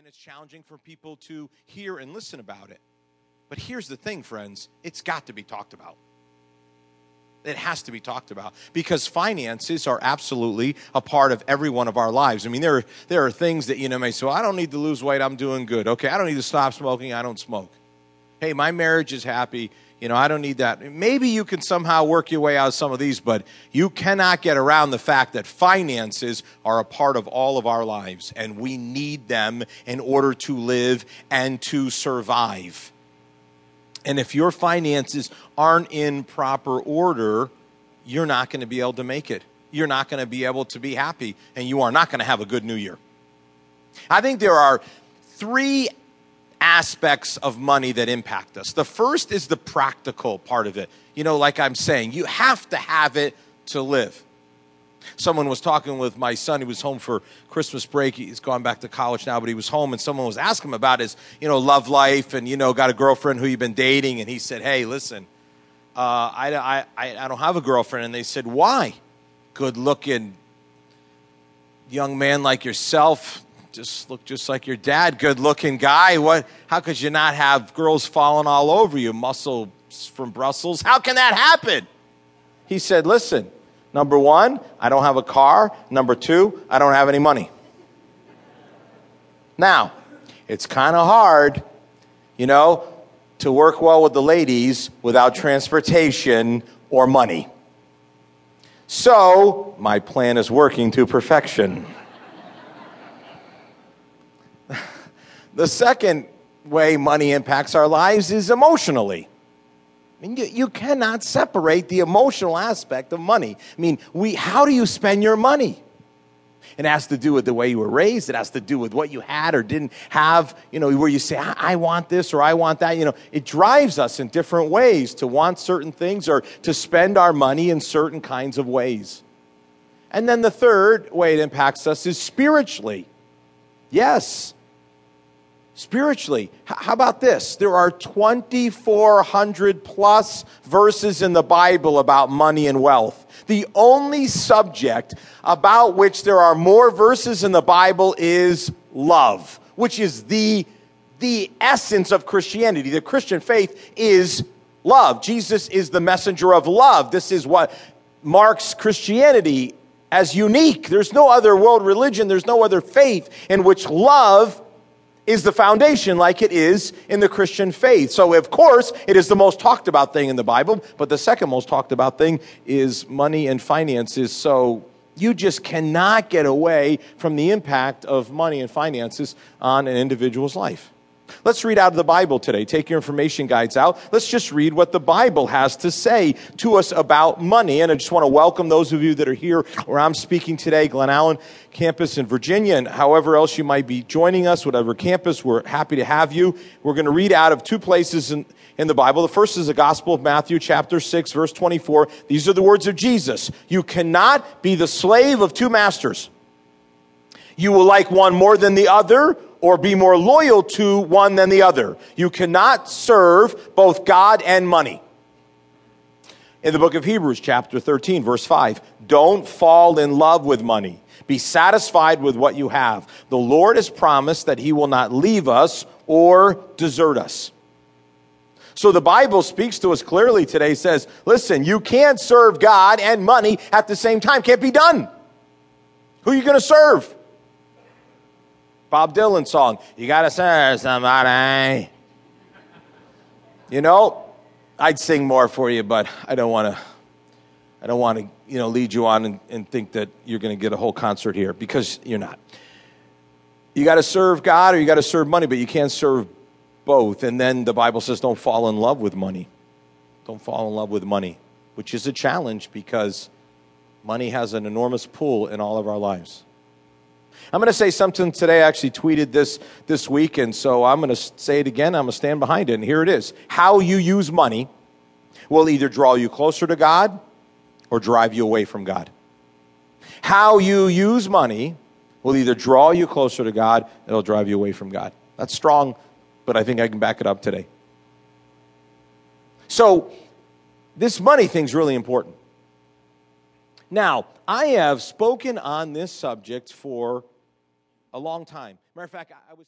and it's challenging for people to hear and listen about it. But here's the thing, friends it's got to be talked about. It has to be talked about because finances are absolutely a part of every one of our lives. I mean, there are, there are things that, you know, may say, well, I don't need to lose weight, I'm doing good. Okay, I don't need to stop smoking, I don't smoke. Hey, my marriage is happy, you know, I don't need that. Maybe you can somehow work your way out of some of these, but you cannot get around the fact that finances are a part of all of our lives and we need them in order to live and to survive. And if your finances aren't in proper order, you're not going to be able to make it. You're not going to be able to be happy, and you are not going to have a good new year. I think there are three aspects of money that impact us. The first is the practical part of it. You know, like I'm saying, you have to have it to live. Someone was talking with my son. He was home for Christmas break. He's gone back to college now, but he was home, and someone was asking him about his, you know, love life, and you know, got a girlfriend who you've been dating, and he said, "Hey, listen, uh, I, I, I don't have a girlfriend." And they said, "Why? Good looking young man like yourself, just look just like your dad, good looking guy. What? How could you not have girls falling all over you, muscles from Brussels? How can that happen?" He said, "Listen." Number one, I don't have a car. Number two, I don't have any money. Now, it's kind of hard, you know, to work well with the ladies without transportation or money. So, my plan is working to perfection. The second way money impacts our lives is emotionally. I mean, you, you cannot separate the emotional aspect of money. I mean, we, how do you spend your money? It has to do with the way you were raised. It has to do with what you had or didn't have, you know, where you say, I, I want this or I want that. You know, it drives us in different ways to want certain things or to spend our money in certain kinds of ways. And then the third way it impacts us is spiritually. Yes, spiritually. How about this? There are 2,400 plus verses in the Bible about money and wealth. The only subject about which there are more verses in the Bible is love, which is the, the essence of Christianity. The Christian faith is love. Jesus is the messenger of love. This is what marks Christianity as unique. There's no other world religion, there's no other faith in which love is the foundation like it is in the Christian faith. So, of course, it is the most talked about thing in the Bible, but the second most talked about thing is money and finances. So, you just cannot get away from the impact of money and finances on an individual's life. Let's read out of the Bible today. Take your information guides out. Let's just read what the Bible has to say to us about money. And I just want to welcome those of you that are here where I'm speaking today, Glen Allen campus in Virginia, and however else you might be joining us, whatever campus, we're happy to have you. We're going to read out of two places in, in the Bible. The first is the Gospel of Matthew, chapter 6, verse 24. These are the words of Jesus. You cannot be the slave of two masters. You will like one more than the other or be more loyal to one than the other. You cannot serve both God and money. In the book of Hebrews, chapter 13, verse 5, don't fall in love with money. Be satisfied with what you have. The Lord has promised that He will not leave us or desert us. So the Bible speaks to us clearly today, says, listen, you can't serve God and money at the same time. Can't be done. Who are you going to serve? Bob Dylan song. You got to serve somebody. You know, I'd sing more for you, but I don't want to. I don't want to, you know, lead you on and, and think that you're going to get a whole concert here because you're not. You got to serve God or you got to serve money, but you can't serve both. And then the Bible says, don't fall in love with money. Don't fall in love with money, which is a challenge because money has an enormous pull in all of our lives. I'm going to say something today. I actually tweeted this this week, and so I'm going to say it again. I'm going to stand behind it. And here it is How you use money will either draw you closer to God or drive you away from God. How you use money will either draw you closer to God, it'll drive you away from God. That's strong, but I think I can back it up today. So, this money thing's really important. Now, I have spoken on this subject for a long time. Matter of fact, I was